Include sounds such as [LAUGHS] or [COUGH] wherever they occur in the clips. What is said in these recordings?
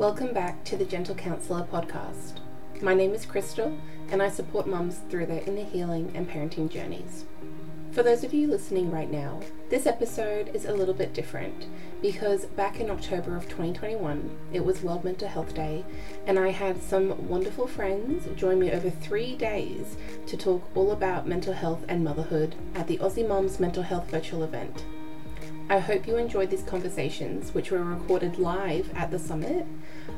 Welcome back to the Gentle Counsellor podcast. My name is Crystal, and I support mums through their inner healing and parenting journeys. For those of you listening right now, this episode is a little bit different because back in October of 2021, it was World Mental Health Day, and I had some wonderful friends join me over three days to talk all about mental health and motherhood at the Aussie Mums Mental Health virtual event. I hope you enjoyed these conversations, which were recorded live at the summit.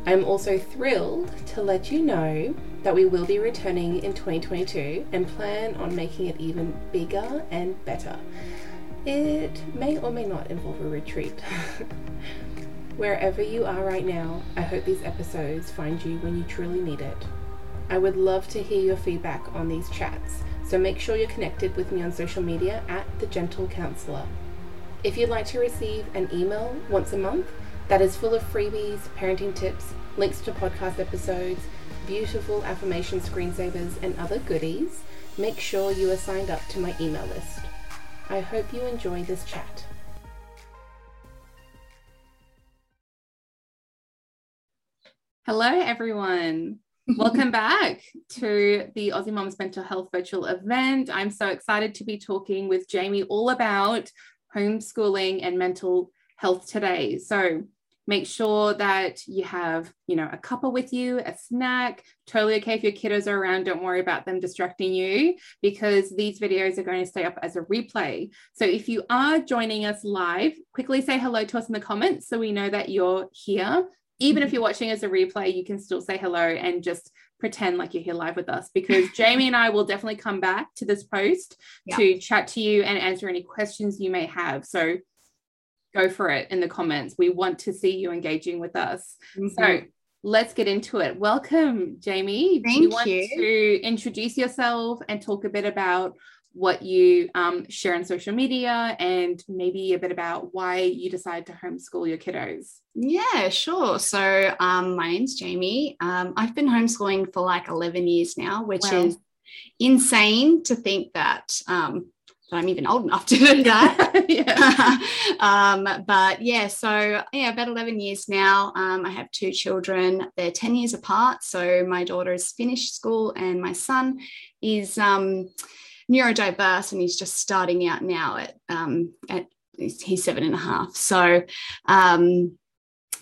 I'm also thrilled to let you know that we will be returning in 2022 and plan on making it even bigger and better. It may or may not involve a retreat. [LAUGHS] Wherever you are right now, I hope these episodes find you when you truly need it. I would love to hear your feedback on these chats, so make sure you're connected with me on social media at The Gentle Counsellor. If you'd like to receive an email once a month that is full of freebies, parenting tips, links to podcast episodes, beautiful affirmation screensavers, and other goodies, make sure you are signed up to my email list. I hope you enjoy this chat. Hello, everyone. Welcome [LAUGHS] back to the Aussie Mums Mental Health Virtual event. I'm so excited to be talking with Jami all about homeschooling and mental health today. So make sure that you have, you know, a cuppa with you, a snack. Totally okay if your kiddos are around. Don't worry about them distracting you because these videos are going to stay up as a replay. So if you are joining us live, quickly say hello to us in the comments so we know that you're here. Even if mm-hmm. you're watching as a replay, you can still say hello and just pretend like you're here live with us because [LAUGHS] Jami and I will definitely come back to this post yeah. to chat to you and answer any questions you may have. So go for it in the comments. We want to see you engaging with us. Mm-hmm. So let's get into it. Welcome, Jami. Thank you. Want you. to introduce yourself and talk a bit about what you um, share on social media and maybe a bit about why you decided to homeschool your kiddos. Yeah, sure. So, um, my name's Jami. Um, I've been homeschooling for like 11 years now, which wow. is insane to think that. Um, that I'm even old enough to do [LAUGHS] that. [LAUGHS] um, but yeah, so yeah, about 11 years now. Um, I have two children. They're 10 years apart. So my daughter has finished school and my son is um, neurodiverse and he's just starting out now at, um, at he's seven and a half. So, um,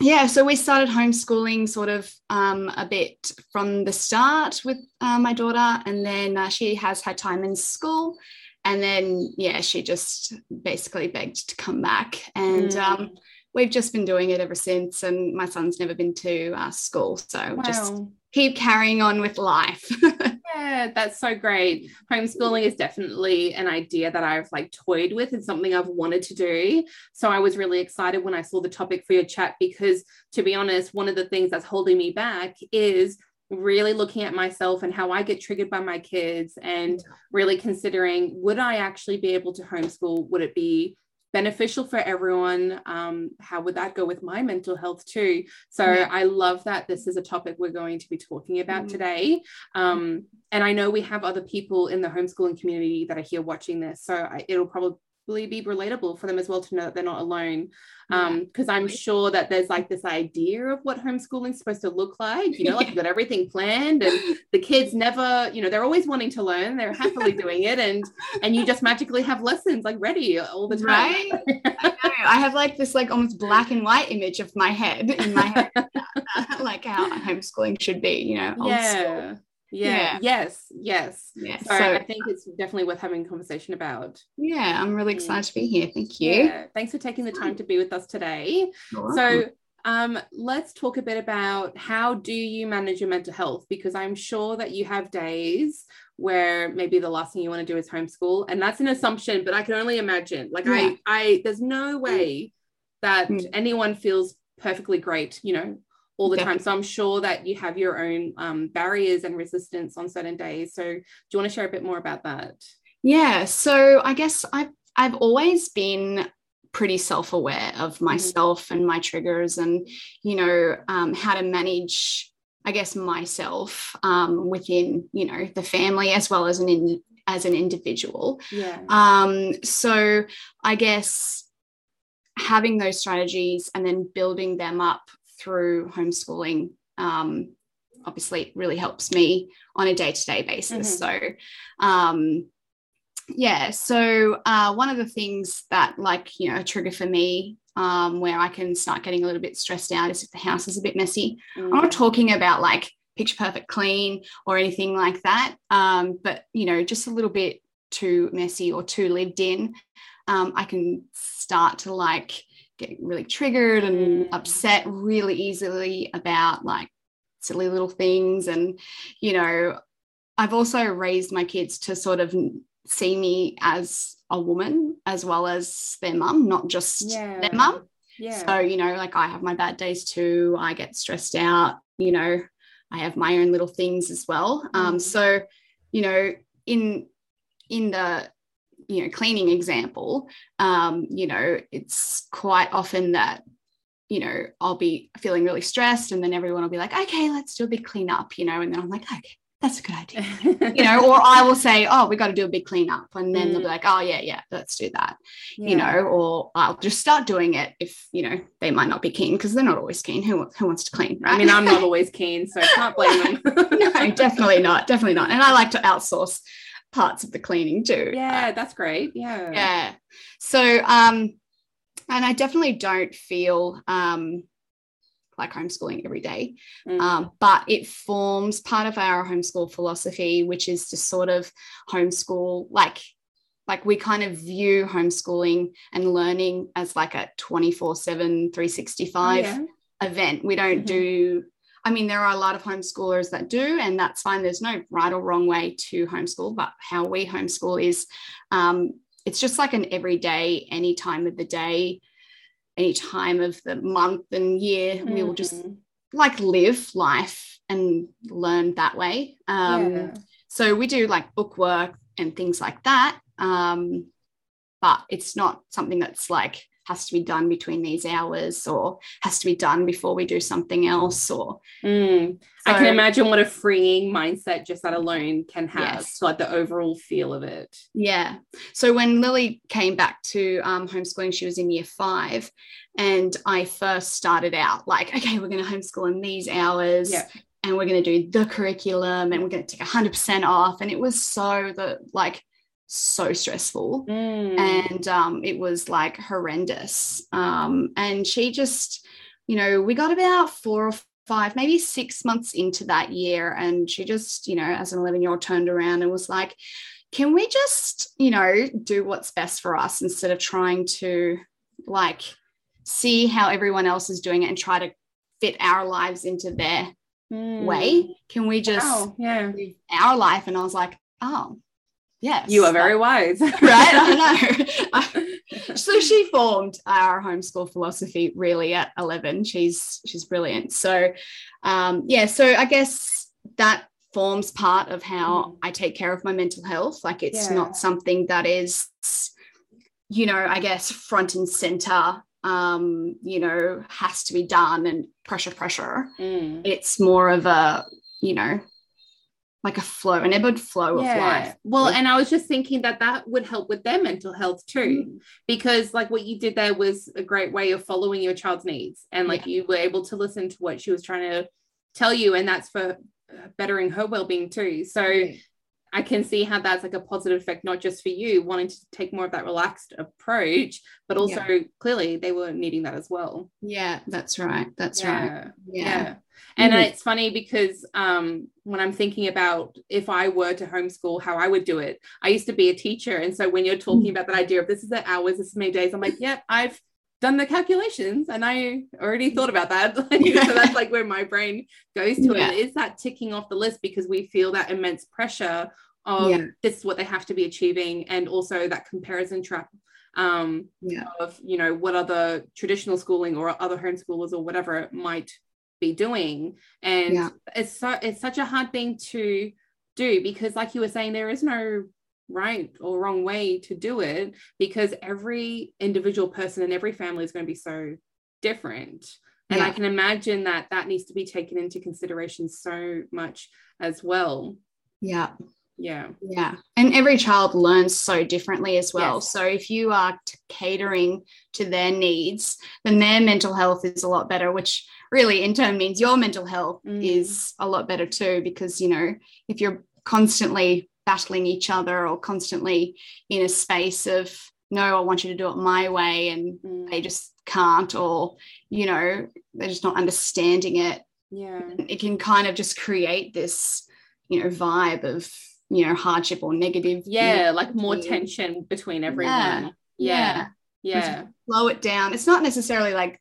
yeah, so we started homeschooling sort of um, a bit from the start with uh, my daughter, and then uh, she has had time in school. And then, yeah, she just basically begged to come back. And mm. um, we've just been doing it ever since. And my son's never been to uh, school. So wow. just keep carrying on with life. [LAUGHS] yeah, that's so great. Homeschooling is definitely an idea that I've like toyed with and something I've wanted to do. So I was really excited when I saw the topic for your chat because to be honest, one of the things that's holding me back is really looking at myself and how I get triggered by my kids and really considering would I actually be able to homeschool? Would it be beneficial for everyone. Um, how would that go with my mental health too? So yeah. I love that this is a topic we're going to be talking about mm-hmm. today. Um, and I know we have other people in the homeschooling community that are here watching this, so I, it'll probably be relatable for them as well to know that they're not alone. Because um, i'm sure that there's like this idea of what homeschooling is supposed to look like you know like [LAUGHS] you've got everything planned and the kids never you know they're always wanting to learn they're happily doing it and and you just magically have lessons like ready all the time. Right? I, I, have like this like almost black and white image of my head in my head [LAUGHS] like how homeschooling should be you know yeah yeah. yeah. Yes. Yes. Yeah. So, so, I think it's definitely worth having a conversation about. Yeah, I'm really excited to be here. Thank you. Yeah. Thanks for taking the time to be with us today. So um, let's talk a bit about how do you manage your mental health because I'm sure that you have days where maybe the last thing you want to do is homeschool and that's an assumption but I can only imagine like yeah. I I there's no way that mm. anyone feels perfectly great you know all the time. So I'm sure that you have your own um, barriers and resistance on certain days. So do you want to share a bit more about that? Yeah. So I guess I've I've always been pretty self-aware of mm-hmm. myself mm-hmm. and my triggers and you know um, how to manage i guess myself um, within you know the family as well as an in, as an individual yeah um so i guess having those strategies and then building them up through homeschooling um, obviously really helps me on a day-to-day basis mm-hmm. so um, yeah so uh, one of the things that like you know a trigger for me um, where i can start getting a little bit stressed out is if the house is a bit messy mm. i'm not mm. talking about like picture perfect clean or anything like that um, but you know just a little bit too messy or too lived in um, i can start to like get really triggered and mm. upset really easily about like silly little things and you know i've also raised my kids to sort of see me as a woman as well as their mum, not just yeah. their mum. Yeah. So, you know, like I have my bad days too. I get stressed out, you know, I have my own little things as well. Um, mm. Um, so, you know, in in the you know cleaning example, um, you know, it's quite often that you know, I'll be feeling really stressed and then everyone will be like, okay, let's do a big clean up, you know, and then I'm like, okay, that's a good [LAUGHS] idea. you know, or I will say, oh, we got to do a big cleanup. And then mm. they'll be mm. like, oh, yeah, yeah, let's do that. Yeah. You know, or I'll just start doing it if, you know, they might not be keen because they're not always keen. Who, who wants to clean? Right. I mean, I'm not always [LAUGHS] keen, so I can't blame [LAUGHS] them. no, definitely not. Definitely not. And I like to outsource parts of the cleaning too. Yeah, that's great. Yeah. Yeah. So, um, and I definitely don't feel, um, like homeschooling every day. Mm. Um, but it forms part of our homeschool philosophy, which is to sort of homeschool like like we kind of view homeschooling and learning as like a 24 7 365 yeah. event we don't mm-hmm. do i mean there are a lot of homeschoolers that do and that's fine there's no right or wrong way to homeschool but how we homeschool is um, it's just like an everyday any time of the day any time of the month and year. Mm-hmm. We will just mm-hmm. like live life and learn that way. Um, yeah. So we do like book work and things like that. Um, but it's not something that's like has to be done between these hours or has to be done before we do something else or mm. so, i can imagine what a freeing mindset just that alone can have yes. like the overall feel of it yeah so when lily came back to um, homeschooling she was in year five and i first started out like okay we're going to homeschool in these hours and we're going to do the curriculum and we're going to take 100% off and it was so the like so stressful mm. and um, it was like horrendous um, and she just you know we got about four or five maybe six months into that year and she just you know as an 11 year old turned around and was like can we just you know do what's best for us instead of trying to like see how everyone else is doing it and try to fit our lives into their mm. way can we just wow. yeah our life and i was like oh Yes. You are very wise. [LAUGHS] right? I know. [LAUGHS] so she formed our homeschool philosophy really at 11. She's she's brilliant. So um, yeah, so I guess that forms part of how mm. I take care of my mental health. Like it's yeah. not something that is, you know, I guess front and center um, you know, has to be done and pressure, pressure. Mm. It's more of a, you know, like a flow, an ebbed flow yeah. of life. Well, and I was just thinking that that would help with their mental health too, mm. because like what you did there was a great way of following your child's needs, and like yeah. you were able to listen to what she was trying to tell you, and that's for bettering her well-being too. So I can see how that's like a positive effect, not just for you wanting to take more of that relaxed approach, but also yeah. clearly they were needing that as well. Yeah, that's right. That's yeah. right. Yeah. yeah. And mm-hmm. it's funny because um, when I'm thinking about if I were to homeschool, how I would do it, I used to be a teacher. And so when you're talking mm-hmm. about that idea of this is the hours, this is many days, I'm like, yeah, I've done the calculations and I already thought about that. [LAUGHS] so that's like where my brain goes to yeah. it. Is that ticking off the list because we feel that immense pressure of yeah. this is what they have to be achieving and also that comparison trap um, yeah. of you know what other traditional schooling or other homeschoolers or whatever it might be doing and it's so it's such a hard thing to do because like you were saying there is no right or wrong way to do it because every individual person and every family is going to be so different and yeah. i can imagine that that needs to be taken into consideration so much as well yeah yeah yeah and every child learns so differently as well Yes. so if you are catering to their needs then their mental health is a lot better which really in turn means your mental health Mm. is a lot better too because you know if you're constantly battling each other or constantly in a space of no i want you to do it my way and Mm, they just can't or you know they're just not understanding it. Yeah. It can kind of just create this you know vibe of you know hardship or negative yeah like more tension between everyone. Yeah. Yeah. Yeah. slow it down it's not necessarily like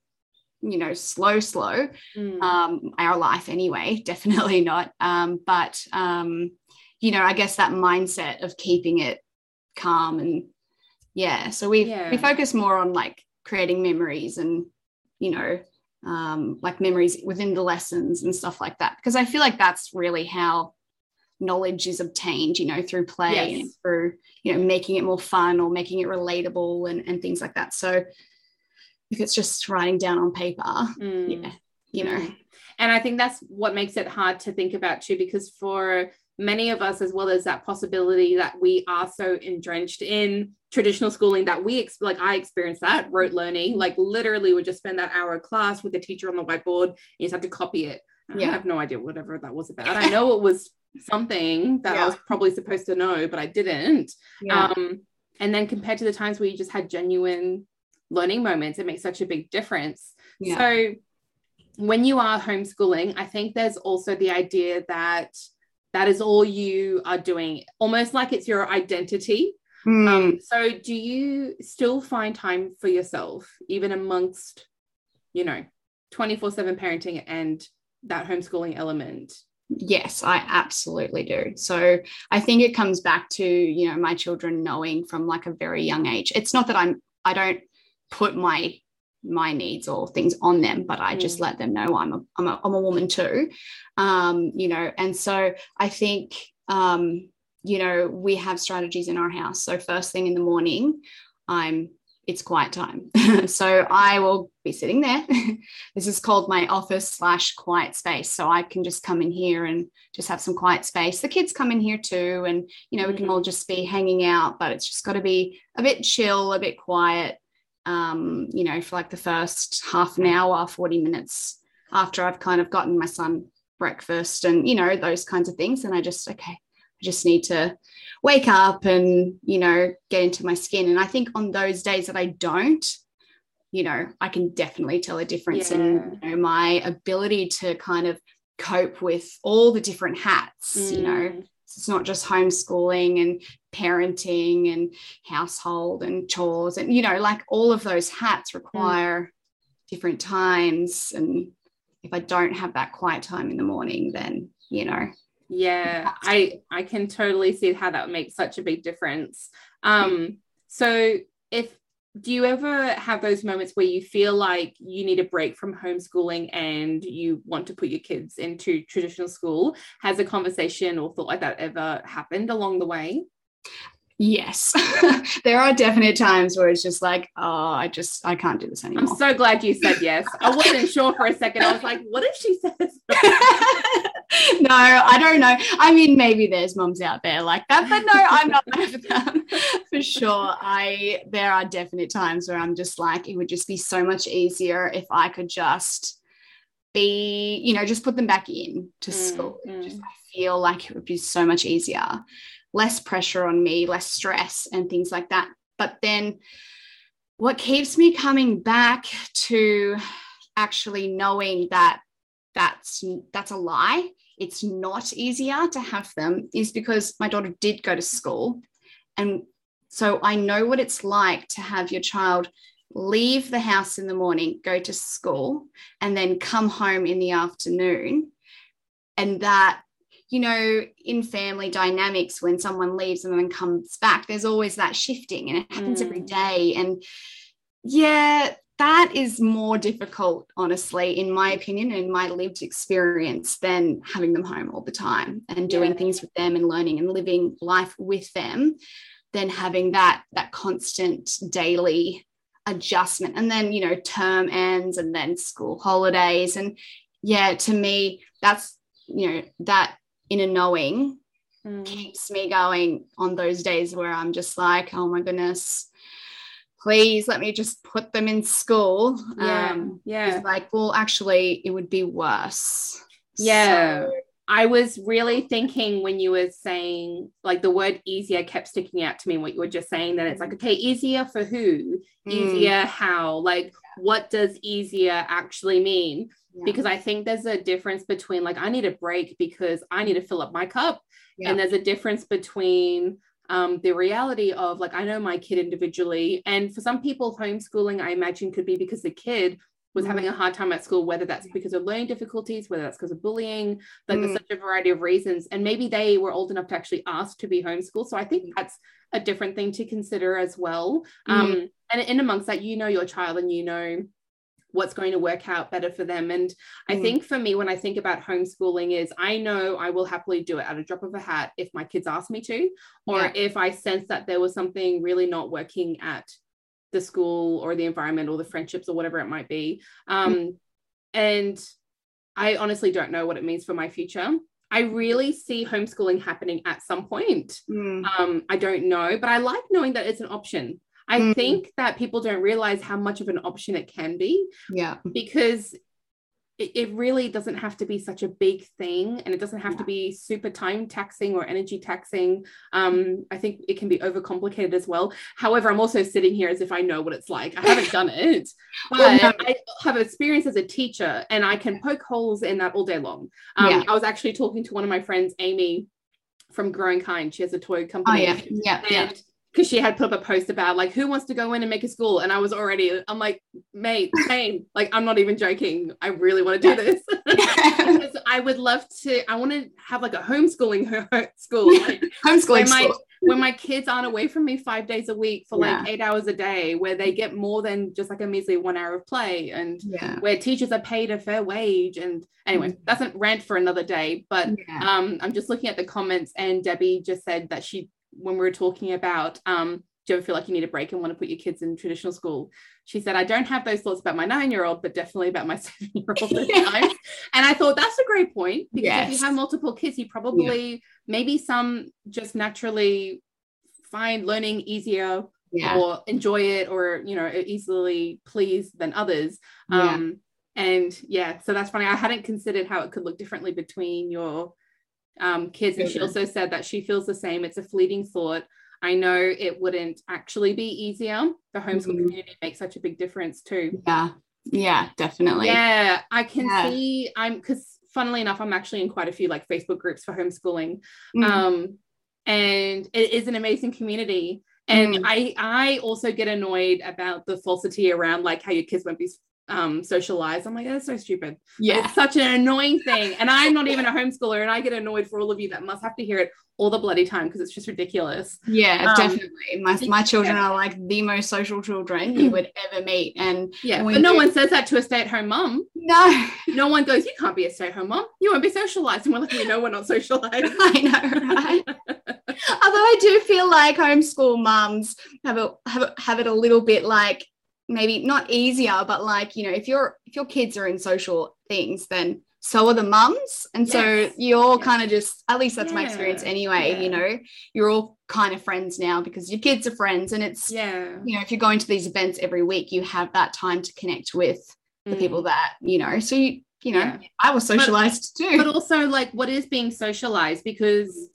you know slow slow Mm. um our life anyway [LAUGHS] definitely not. Um but um you know i guess that mindset of keeping it calm and yeah so we Yeah. we focus more on like creating memories and you know um like memories within the lessons and stuff like that because i feel like that's really how knowledge is obtained you know through play Yes. and through you know making it more fun or making it relatable and, and things like that so if it's just writing down on paper Mm. yeah you know Mm. And I think that's what makes it hard to think about too, because for many of us, as well as that possibility that we are so entrenched in traditional schooling that we ex- like I experienced that rote learning, like literally would just spend that hour of class with the teacher on the whiteboard. And you just have to copy it. I have no idea whatever that was about. I know it was something that I was probably supposed to know, but I didn't. yeah Um, and then compared to the times where you just had genuine learning moments, it makes such a big difference. yeah So when you are homeschooling, I think there's also the idea that that is all you are doing, almost like it's your identity. Hmm. Um, so do you still find time for yourself, even amongst, you know, 24-7 parenting and that homeschooling element? Yes, I absolutely do. So I think it comes back to, you know, my children knowing from like a very young age. It's not that I'm I don't put my my needs or things on them, but I just let them know I'm a I'm a, I'm a woman too. Um, you know, and so I think um, you know, we have strategies in our house. So first thing in the morning, I'm it's quiet time. [LAUGHS] so I will be sitting there. [LAUGHS] this is called my office slash quiet space. So I can just come in here and just have some quiet space. The kids come in here too. And, you know, we can Mhm. all just be hanging out, but it's just got to be a bit chill, a bit quiet, um, you know, for like the first half an hour, 40 minutes after I've kind of gotten my son breakfast and, you know, those kinds of things. And I just, okay, I just need to wake up and, you know, get into my skin. And I think on those days that I don't, you know, I can definitely tell a difference in you know, my ability to kind of cope with all the different hats, you know. Mm. It's not just homeschooling and parenting and household and chores and you know, like all of those hats require different times and if I don't have that quiet time in the morning then, you know, Yeah, I I can totally see how that makes such a big difference. Um, so if do you ever have those moments where you feel like you need a break from homeschooling and you want to put your kids into traditional school? Has a conversation or thought like that ever happened along the way? Yes, [LAUGHS] there are definite times where it's just like, oh, I just I can't do this anymore I'm so glad you said yes. I wasn't sure for a second. I was like, what if she says? [LAUGHS] [LAUGHS] no, I don't know. I mean, maybe there's moms out there like that, but no, I'm not one of them for sure. I there are definite times where I'm just like, it would just be so much easier if I could just be, you know, just put them back in to Mm, school. mm. Just I feel like it would be so much easier, less pressure on me, less stress, and things like that. But then, what keeps me coming back to actually knowing that that's that's a lie it's not easier to have them is because my daughter did go to school and so i know what it's like to have your child leave the house in the morning go to school and then come home in the afternoon and that you know in family dynamics when someone leaves and then comes back there's always that shifting and it happens every Mm. day and yeah that is more difficult, honestly, in my opinion, and my lived experience, than having them home all the time and doing Yeah. things with them and learning and living life with them, than having that that constant daily adjustment. And then, you know, term ends and then school holidays. And yeah, to me, that's you know, that inner knowing mm. keeps me going on those days where I'm just like, oh my goodness, please let me just put them in school. Yeah. Um, yeah. like, well, actually, it would be worse. Yeah. So, I was really thinking when you were saying like the word easier kept sticking out to me what you were just saying that it's like okay easier for who mm. easier how like what does easier actually mean yeah. because I think there's a difference between like I need a break because I need to fill up my cup yeah. and there's a difference between um, the reality of like I know my kid individually and for some people homeschooling I imagine could be because the kid was having a hard time at school, whether that's because of learning difficulties, whether that's because of bullying, like mm. there's such a variety of reasons. And maybe they were old enough to actually ask to be homeschooled. So I think mm. that's a different thing to consider as well. Mm. Um, and in amongst that, you know your child and you know what's going to work out better for them. And I mm. think for me, when I think about homeschooling, is I know I will happily do it at a drop of a hat if my kids ask me to, or yeah. if I sense that there was something really not working at the school or the environment or the friendships or whatever it might be. Um, mm. And I honestly don't know what it means for my future. I really see homeschooling happening at some point. Mm. Um, I don't know, but I like knowing that it's an option. I mm. think that people don't realize how much of an option it can be. Yeah. Because it, it really doesn't have to be such a big thing and it doesn't have yeah. to be super time taxing or energy taxing. Um, i think it can be overcomplicated as well. However i'm also sitting here as if i know what it's like. I haven't done it [LAUGHS] but well, no. i have experience as a teacher and i can poke holes in that all day long. Um, yeah. i was actually talking to one of my friends amy from growing kind. She has a toy company. Oh, yeah. Yeah, and because she had put up a post about like who wants to go in and make a school and i was already i'm like mate [LAUGHS] same like i'm not even joking i really want to do this [LAUGHS] because i would love to i want to have like a homeschooling school like, [LAUGHS] homeschooling where my, school. when my kids aren't away from me five days a week for yeah. like eight hours a day where they get more than just like a measly one hour of play and yeah. where teachers are paid a fair wage and anyway mm-hmm. that's a rant for another day but yeah. um i'm just looking at the comments and debbie just said that she when we were talking about um, do you ever feel like you need a break and want to put your kids in traditional school? She said, I don't have those thoughts about my nine year old, but definitely about my seven year old. And I thought that's a great point because yes. if you have multiple kids, you probably, yeah. maybe some just naturally find learning easier yeah. or enjoy it or, you know, easily please than others. Yeah. Um, and yeah, so that's funny. I hadn't considered how it could look differently between your um, kids. And she also said that she feels the same. It's a fleeting thought. I know it wouldn't actually be easier. The homeschool mm-hmm. community makes such a big difference too. Yeah. Yeah, definitely. Yeah. I can yeah. see I'm because funnily enough, I'm actually in quite a few like Facebook groups for homeschooling. Mm-hmm. Um, and it is an amazing community. And mm. I I also get annoyed about the falsity around like how your kids won't be um, socialize. I'm like, that's so stupid. Yeah. It's such an annoying thing. And I'm not even a homeschooler and I get annoyed for all of you that must have to hear it all the bloody time because it's just ridiculous. Yeah, um, definitely. My, my children yeah. are like the most social children you would ever meet. And yeah, but no do- one says that to a stay-at-home mom. No. No one goes, you can't be a stay-at-home mom. You won't be socialized. And we're like, we know we're not socialized. [LAUGHS] I know, right? Although I do feel like homeschool moms have a have, have it a little bit like maybe not easier, but like, you know, if your if your kids are in social things, then so are the mums. And yes. so you're yes. kind of just, at least that's yeah. my experience anyway, yeah. you know, you're all kind of friends now because your kids are friends. And it's, yeah, you know, if you're going to these events every week, you have that time to connect with the mm. people that, you know, so you, you know, yeah. I was socialized but, too. But also, like, what is being socialized? Because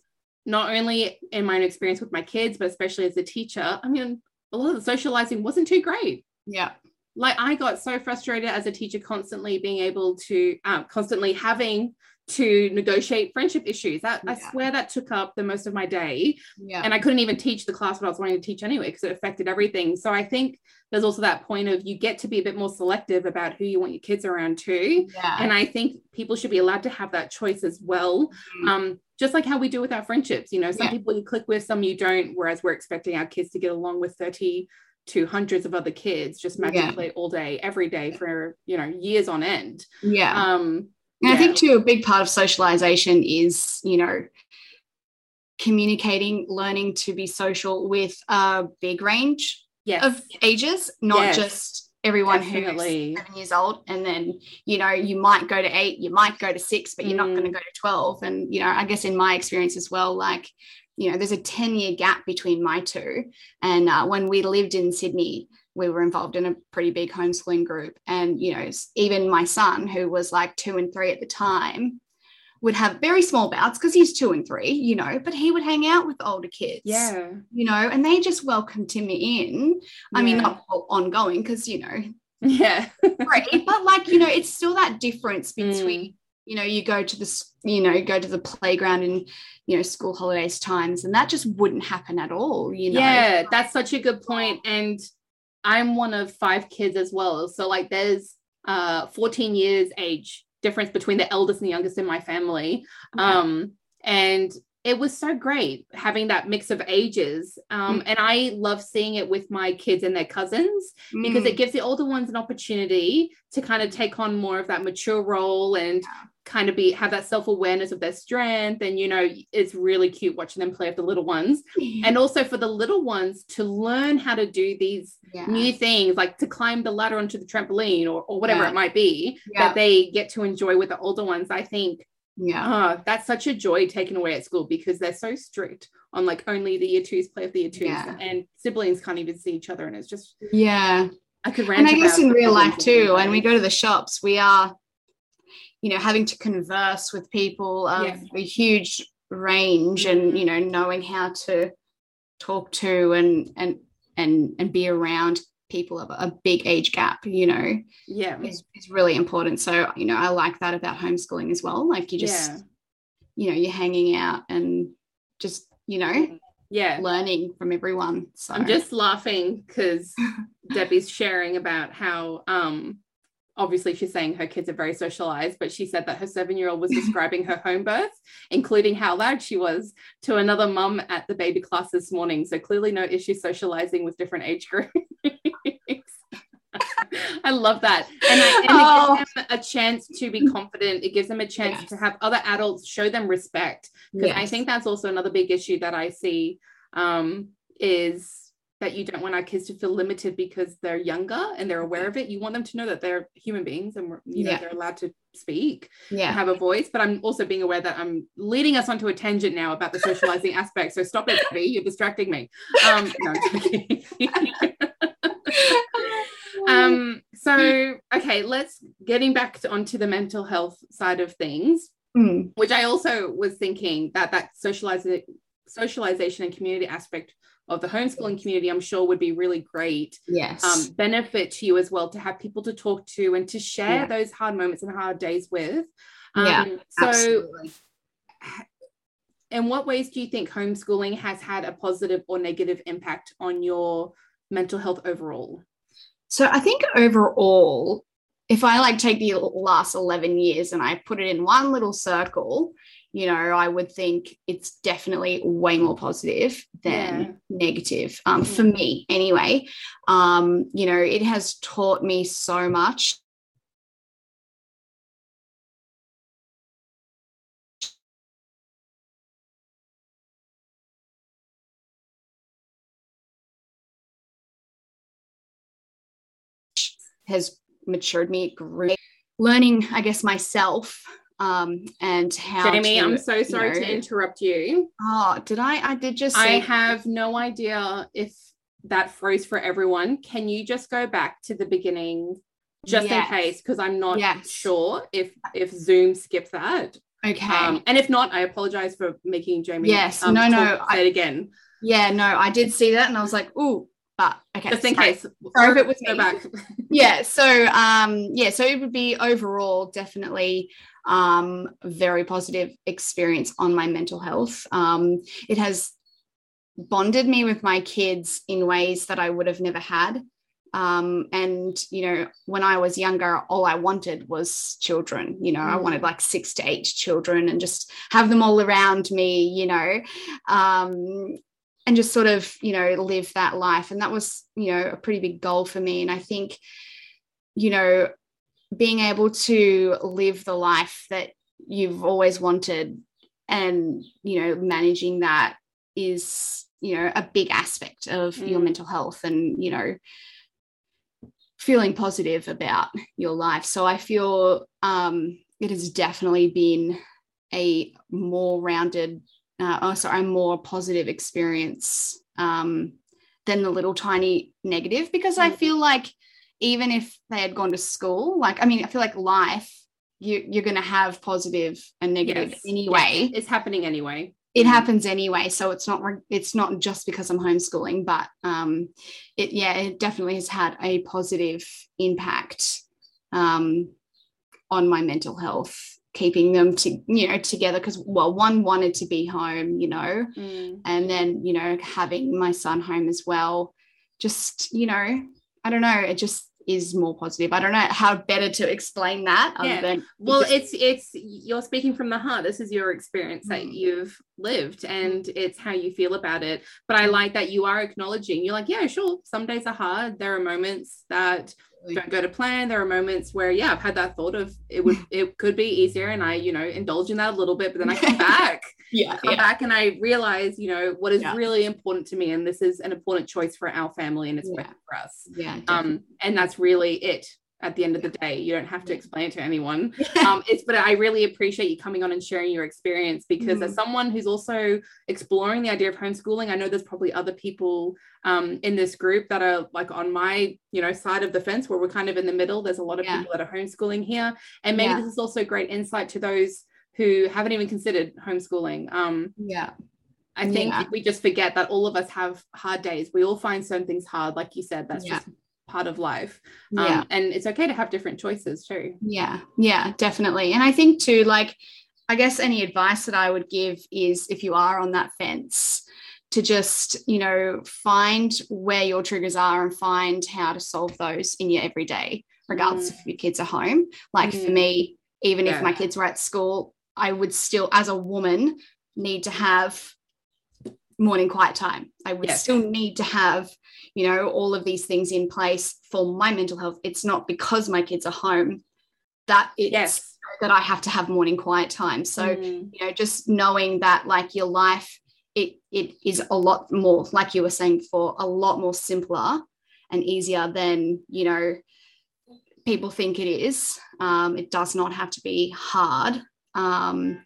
not only in my own experience with my kids, but especially as a teacher, I mean, a lot of the socializing wasn't too great. Yeah. Like I got so frustrated as a teacher, constantly being able to, um, constantly having to negotiate friendship issues. That yeah. I swear that took up the most of my day. Yeah. And I couldn't even teach the class what I was wanting to teach anyway because it affected everything. So I think there's also that point of you get to be a bit more selective about who you want your kids around too. Yeah. And I think people should be allowed to have that choice as well. Mm. Um, just like how we do with our friendships. You know, some yeah. people you click with, some you don't, whereas we're expecting our kids to get along with 30 to hundreds of other kids just magically yeah. all day every day for you know years on end yeah um and yeah. i think too a big part of socialization is you know communicating learning to be social with a big range yes. of ages not yes. just everyone Definitely. who's seven years old and then you know you might go to eight you might go to six but you're mm. not going to go to 12 and you know i guess in my experience as well like you know there's a 10 year gap between my two and uh, when we lived in sydney we were involved in a pretty big homeschooling group and you know even my son who was like two and three at the time would have very small bouts because he's two and three, you know, but he would hang out with older kids. Yeah. You know, and they just welcomed him in. I yeah. mean, not ongoing because, you know, yeah. [LAUGHS] great, but like, you know, it's still that difference between, mm. You know, you go to the, you know, go to the playground in, you know, school holidays times, and that just wouldn't happen at all, you know. Yeah, that's such a good point. And I'm one of five kids as well. So like there's uh 14 years age difference between the eldest and the youngest in my family. Yeah. Um, and it was so great having that mix of ages. Um, mm. And I love seeing it with my kids and their cousins mm. because it gives the older ones an opportunity to kind of take on more of that mature role and kind of be have that self-awareness of their strength and you know it's really cute watching them play with the little ones. And also for the little ones to learn how to do these yeah. new things like to climb the ladder onto the trampoline or, or whatever yeah. it might be that they get to enjoy with the older ones i think yeah. oh, that's such a joy taken away at school because they're so strict on like only the year twos play with the year twos and siblings can't even see each other and it's just yeah. I could rant and I guess in real life too, when we go to the shops, we are you know having to converse with people of yeah. a huge range and mm-hmm. you know knowing how to talk to and and and and be around people of a big age gap you know yeah is, is really important so you know i like that about homeschooling as well like you just yeah. you know you're hanging out and just you know yeah learning from everyone so i'm just laughing because [LAUGHS] debbie's sharing about how um obviously she's saying her kids are very socialized, but she said that her seven year old was [LAUGHS] describing her home birth, including how loud she was to another mum at the baby class this morning. So clearly, no issue socializing with different age groups. [LAUGHS] I love that. And, I, and oh. it gives them a chance to be confident. It gives them a chance yes. to have other adults show them respect. Because yes. I think that's also another big issue that I see um, is that you don't want our kids to feel limited because they're younger and they're aware of it. You want them to know that they're human beings and you know yeah. they're allowed to speak, yeah, have a voice. But I'm also being aware that I'm leading us onto a tangent now about the socializing aspect. So stop it, Debbie. You're distracting me. Um, no, [LAUGHS] um, so okay, let's getting back to, onto the mental health side of things, mm. which I also was thinking that that socializing socialization and community aspect of the homeschooling community, I'm sure would be really great. Yes. Um, benefit to you as well to have people to talk to and to share yeah. those hard moments and hard days with. Um, yeah. So, absolutely. in what ways do you think homeschooling has had a positive or negative impact on your mental health overall? So, I think overall, if I like take the last 11 years and I put it in one little circle, you know, I would think it's definitely way more positive than yeah. negative um, mm-hmm. for me anyway. Um, you know, it has taught me so much. Has matured me great. Learning, I guess, myself um, and how Jami, to, I'm so sorry you know, to interrupt you. Oh, did I? I did just. I have no idea if that froze for everyone. Can you just go back to the beginning, just yes. in case, because I'm not yes. sure if if Zoom skipped that. Okay. Um, and if not, I apologize for making Jami. Yes. Um, no. No. Say it again. Yeah. No. I did see that, and I was like, "Ooh, but okay just in sorry. case sorry if it was go back yeah so um yeah so it would be overall definitely um, very positive experience on my mental health. Um, it has bonded me with my kids in ways that I would have never had. Um, and you know, when I was younger, all I wanted was children. You know, mm. I wanted like six to eight children and just have them all around me. You know, um, and just sort of you know live that life. And that was you know a pretty big goal for me. And I think you know being able to live the life that you've always wanted and you know managing that is you know a big aspect of mm. your mental health and you know feeling positive about your life. So I feel um, it has definitely been a more rounded, uh, oh, sorry, a more positive experience um, than the little tiny negative because I mm. feel like even if they had gone to school, like, I mean, I feel like life, you, you're going to have positive and negative yes. anyway. It's happening anyway it happens anyway so it's not it's not just because i'm homeschooling but um it yeah it definitely has had a positive impact um on my mental health keeping them to you know together because well one wanted to be home you know mm. and then you know having my son home as well just you know i don't know it just is more positive. I don't know how better to explain that. Yeah. well, it's it's you're speaking from the heart. This is your experience that mm. you've lived, and it's how you feel about it. But I mm. like that you are acknowledging. You're like, yeah, sure. Some days are hard. There are moments that don't go to plan. There are moments where, yeah, I've had that thought of it would it could be easier, and I, you know, indulge in that a little bit, but then I come [LAUGHS] back. Yeah, come yeah. back and I realize, you know, what is yeah. really important to me, and this is an important choice for our family, and it's yeah. for us. Yeah. Um, and that's really it at the end of the day. You don't have to explain it to anyone. [LAUGHS] Um, it's but I really appreciate you coming on and sharing your experience because mm. as someone who's also exploring the idea of homeschooling, I know there's probably other people um, in this group that are like on my you know side of the fence where we're kind of in the middle. There's a lot of yeah. people that are homeschooling here, and maybe yeah. this is also great insight to those who haven't even considered homeschooling. Um, yeah. I think yeah. we just forget that all of us have hard days. We all find certain things hard, like you said. That's just part of life um, yeah. and it's okay to have different choices too yeah yeah definitely and i think too like i guess any advice that i would give is if you are on that fence to just you know find where your triggers are and find how to solve those in your everyday regardless mm. if your kids are home like mm. for me even yeah. if my kids were at school i would still as a woman need to have morning quiet time i would yes. still need to have you know all of these things in place for my mental health it's not because my kids are home that it's yes. that i have to have morning quiet time so mm. you know just knowing that like your life it it is a lot more like you were saying before a lot more simpler and easier than you know people think it is um, it does not have to be hard um,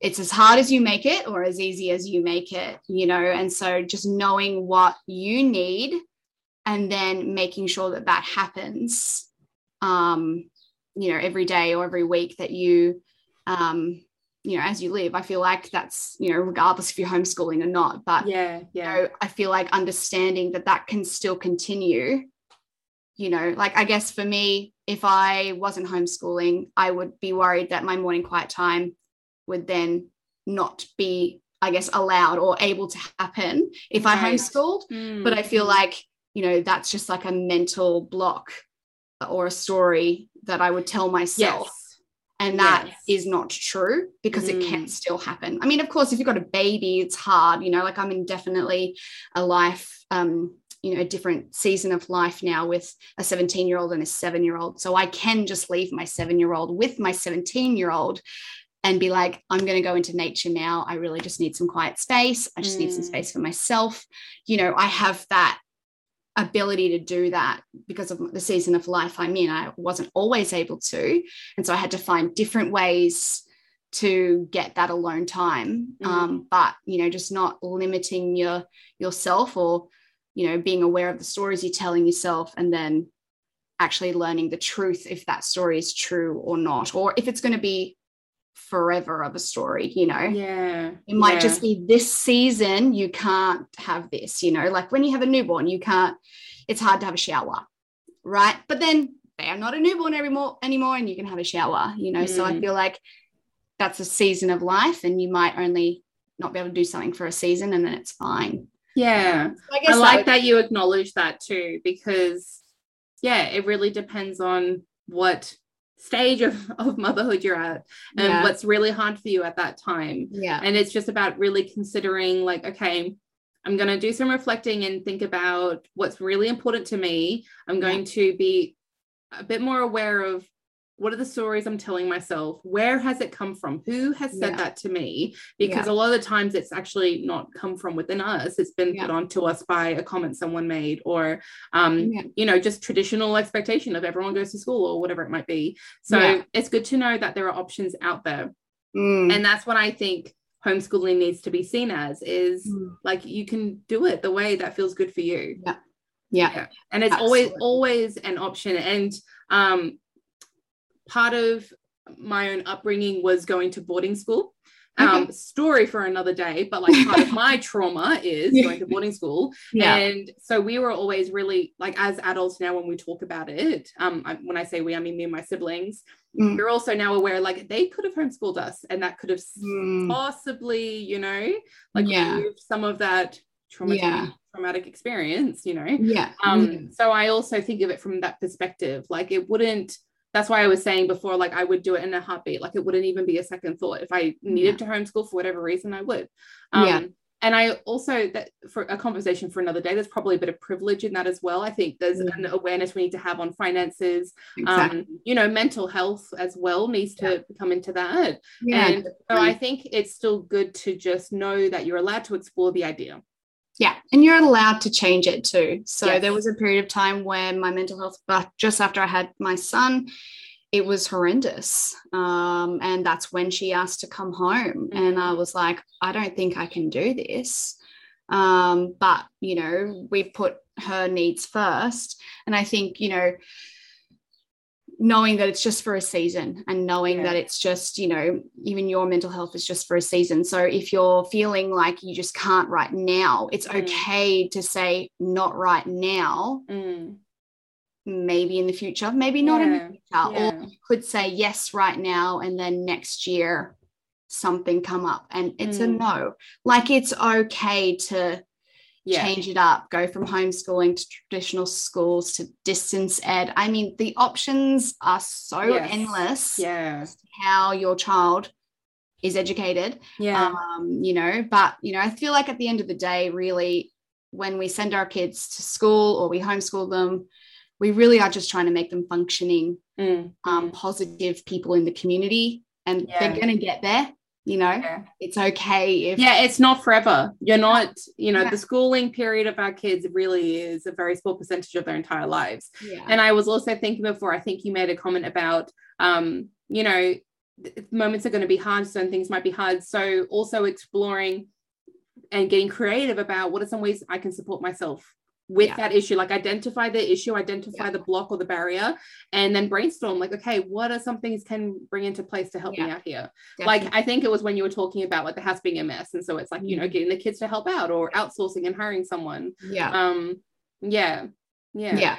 it's as hard as you make it or as easy as you make it you know? And so just knowing what you need and then making sure that that happens um you know every day or every week that you um you know as you live i feel like that's you know regardless if you're homeschooling or not but yeah yeah. you know, i feel like understanding that that can still continue you know? Like i guess for me if i wasn't homeschooling i would be worried that my morning quiet time would then not be i guess allowed or able to happen if i homeschooled mm. but i feel like you know that's just like a mental block or a story that i would tell myself yes. And that yes. is not true because mm. it can mm. still happen. I mean, of course, if you've got a baby, it's hard, you know, like I'm in definitely a life, um, you know, a different season of life now with a 17 year old and a seven year old. So I can just leave my seven year old with my 17 year old and be like, I'm going to go into nature now. I really just need some quiet space. I just mm. need some mm. space for myself. You know, I have that ability to do that because of the season of life I'm in. I wasn't always able to. And so I had to find different ways to get that alone time. Mm. Um, but, you know, just not limiting your yourself or, you know, being aware of the stories you're telling yourself and then actually learning the truth if that story is true or not, or if it's going to be forever of a story, you know? Yeah. It might yeah. just be this season, you can't have this, you know, like when you have a newborn, you can't, it's hard to have a shower, right? But then they are not a newborn anymore, anymore and you can have a shower, you know? Mm. So I mm. feel like that's a season of life and you might only not be able to do something for a season and then it's fine. Yeah. So I, I like that, that you acknowledge that too, because yeah, it really depends on what stage of, [LAUGHS] of motherhood you're at and yeah. what's really hard for you at that time. Yeah. And it's just about really considering, like, okay, I'm going to do some reflecting and think about what's really important to me. I'm going yeah. to be a bit more aware of what are the stories I'm telling myself? Where has it come from? Who has said Yeah. that to me? Because Yeah. a lot of the times it's actually not come from within us. It's been Yeah. put onto us by a comment someone made or um, you know, just traditional expectation of everyone goes to school or whatever it might be. So it's good to know that there are options out there. Mm. And that's what I think homeschooling needs to be seen as is Mm. like you can do it the way that feels good for you yeah. Yeah. And it's always always an option and um part of my own upbringing was going to boarding school um story for another day but like part of my trauma is Yeah. going to boarding school Yeah. and so we were always really like as adults now when we talk about it um I, when i say we i mean me and my siblings Mm. we're also now aware like they could have homeschooled us and that could have Mm. possibly you know like Yeah. removed some of that traumatic Yeah. traumatic experience you know Yeah. um Mm. so i also think of it from that perspective like it wouldn't that's why i was saying before like i would do it in a heartbeat like it wouldn't even be a second thought if i needed to homeschool for whatever reason i would um Yeah. and i also that for a conversation for another day there's probably a bit of privilege in that as well i think there's Mm. an awareness we need to have on finances Exactly. um you know mental health as well needs to come into that yeah. and so i think it's still good to just know that you're allowed to explore the idea Yeah, and you're allowed to change it too. So Yes. there was a period of time where my mental health, but just after I had my son, it was horrendous. Um, and that's when she asked to come home. And I was like, I don't think I can do this. Um, but, you know, we put her needs first. And I think, you know, knowing that it's just for a season and knowing Yeah. that it's just you know even your mental health is just for a season so if you're feeling like you just can't right now it's Mm. okay to say not right now Mm, maybe in the future maybe not in the future yeah. or you could say yes right now and then next year something come up and it's a Mm. no like it's okay to yeah change it up, go from homeschooling to traditional schools to distance ed. I mean, the options are so Yes. endless yeah how your child is educated. yeah Um, you know, but you know, I feel like at the end of the day, really, when we send our kids to school or we homeschool them, we really are just trying to make them functioning, Mm, um, positive people in the community. And Yeah. they're gonna get there, you know. yeah. It's okay if yeah it's not forever you're not you know Yeah. the schooling period of our kids really is a very small percentage of their entire lives yeah. and i was also thinking before i think you made a comment about um you know moments are going to be hard certain things might be hard so also exploring and getting creative about what are some ways i can support myself with Yeah. that issue like identify the issue identify Yeah. the block or the barrier and then brainstorm like okay what are some things can bring into place to help me out here Definitely. like i think it was when you were talking about like the house being a mess and so it's like you know Mhm. getting the kids to help out or outsourcing and hiring someone yeah. um yeah yeah yeah.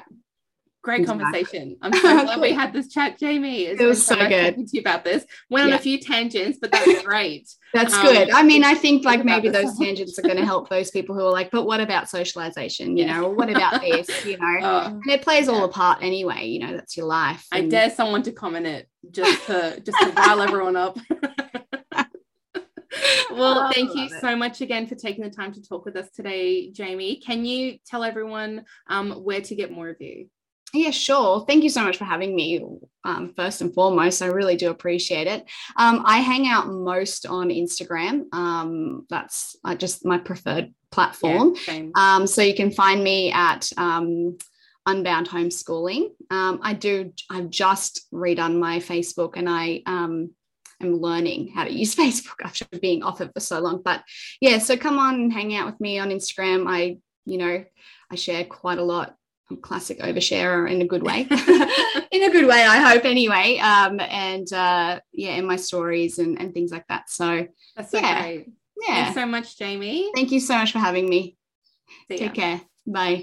Great conversation i'm so glad we [LAUGHS] had this chat Jami It's It was so nice good. talking to you about this went on a few tangents but that's [LAUGHS] great That's Um, good. I mean, I think like maybe those tangents are going to help [LAUGHS] those people who are like, but what about socialization? You Yeah. know, or what about this? You know, Uh, and it plays all Yeah. a part anyway. You know, that's your life. i dare someone to comment it just to just to rile everyone up well Oh, thank you it. so much again for taking the time to talk with us today Jami can you tell everyone um, where to get more of you Yeah, sure. Thank you so much for having me. Um, first and foremost, I really do appreciate it. Um, I hang out most on Instagram. Um, that's uh, just my preferred platform. Yeah. Um, so you can find me at um, Unbound Homeschooling. Um, I do. I've just redone my Facebook, and I um, am learning how to use [LAUGHS] Facebook after being off it for so long. But yeah, so come on and hang out with me on Instagram. I, you know, I share quite a lot. Classic oversharer in a good way. [LAUGHS] [LAUGHS] in a good way, I hope. Anyway, um, and uh, yeah, in my stories and, and things like that. So That's so yeah. great. yeah, Thanks so much, Jami. thank you so much for having me. Take care. Bye.